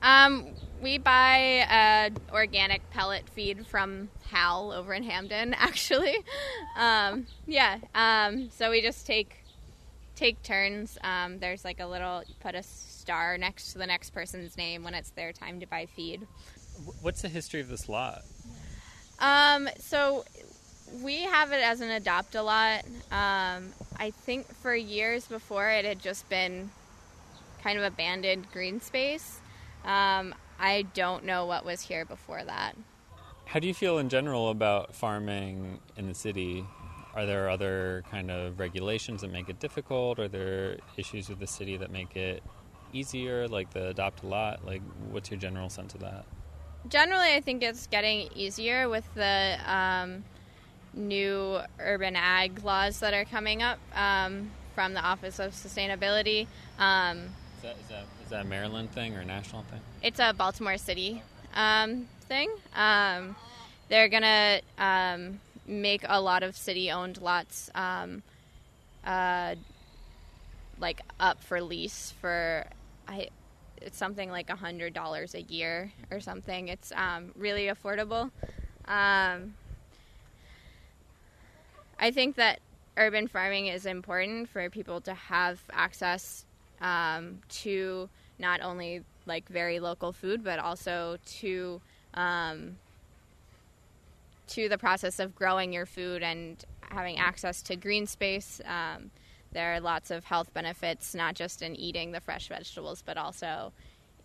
G: Um, we buy a organic pellet feed from Hal over in Hampden, <laughs> actually. Um, yeah. Um, so we just take take turns. Um, there's like a little put a star next to the next person's name when it's their time to buy feed.
I: What's the history of this lot?
G: Um, so we have it as an adopt a lot. Um, I think for years before it had just been kind of abandoned green space. Um, I don't know what was here before that.
I: How do you feel in general about farming in the city? Are there other kind of regulations that make it difficult? Are there issues with the city that make it easier, like the adopt a lot? Like, what's your general sense of that?
G: Generally, I think it's getting easier with the um, new urban ag laws that are coming up um, from the Office of Sustainability. Um,
I: Is that, is, that, is that a Maryland thing or a national thing?
G: it's a Baltimore City um, thing. Um, they're gonna um, make a lot of city-owned lots um, uh, like up for lease for I. It's something like a hundred dollars a year or something. It's um, really affordable. Um, I think that urban farming is important for people to have access um, to not only like very local food, but also to um, to the process of growing your food and having access to green space. Um, there are lots of health benefits, not just in eating the fresh vegetables, but also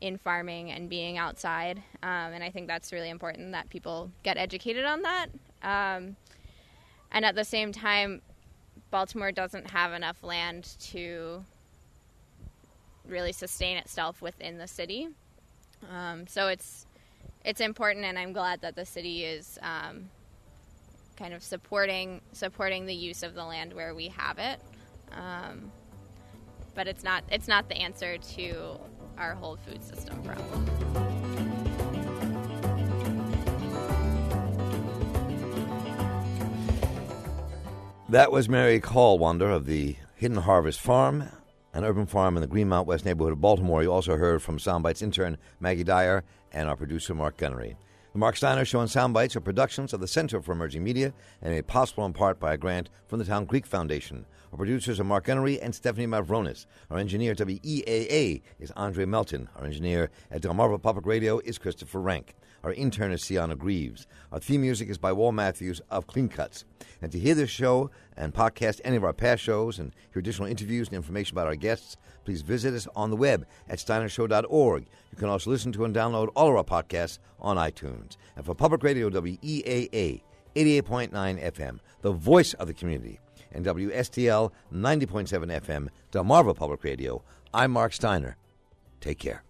G: in farming and being outside. Um, and I think that's really important that people get educated on that. Um, and at the same time, Baltimore doesn't have enough land to really sustain itself within the city. Um, so it's it's important, and I'm glad that the city is um, kind of supporting supporting the use of the land where we have it. Um, but it's not it's not the answer to our whole food system problem.
A: That was Mary Callwander of the Hidden Harvest Farm, an urban farm in the Greenmount West neighborhood of Baltimore. You also heard from Soundbites intern Maggie Dyer and our producer Mark Gunnery. The Marc Steiner Show and Soundbites are productions of the Center for Emerging Media and made possible in part by a grant from the Town Creek Foundation. Our producers are Mark Gunnery and Stephanie Mavronis. Our engineer at WEAA is Andre Melton. Our engineer at Delmarva Public Radio is Christopher Rank. Our intern is Sienna Greaves. Our theme music is by Wall Matthews of Clean Cuts. And to hear this show and podcast any of our past shows and hear additional interviews and information about our guests, please visit us on the web at steinershow.org. You can also listen to and download all of our podcasts on iTunes. And for Public Radio WEAA 88.9 FM, the voice of the community, and WSDL 90.7 FM, Delmarva Public Radio, I'm Marc Steiner. Take care.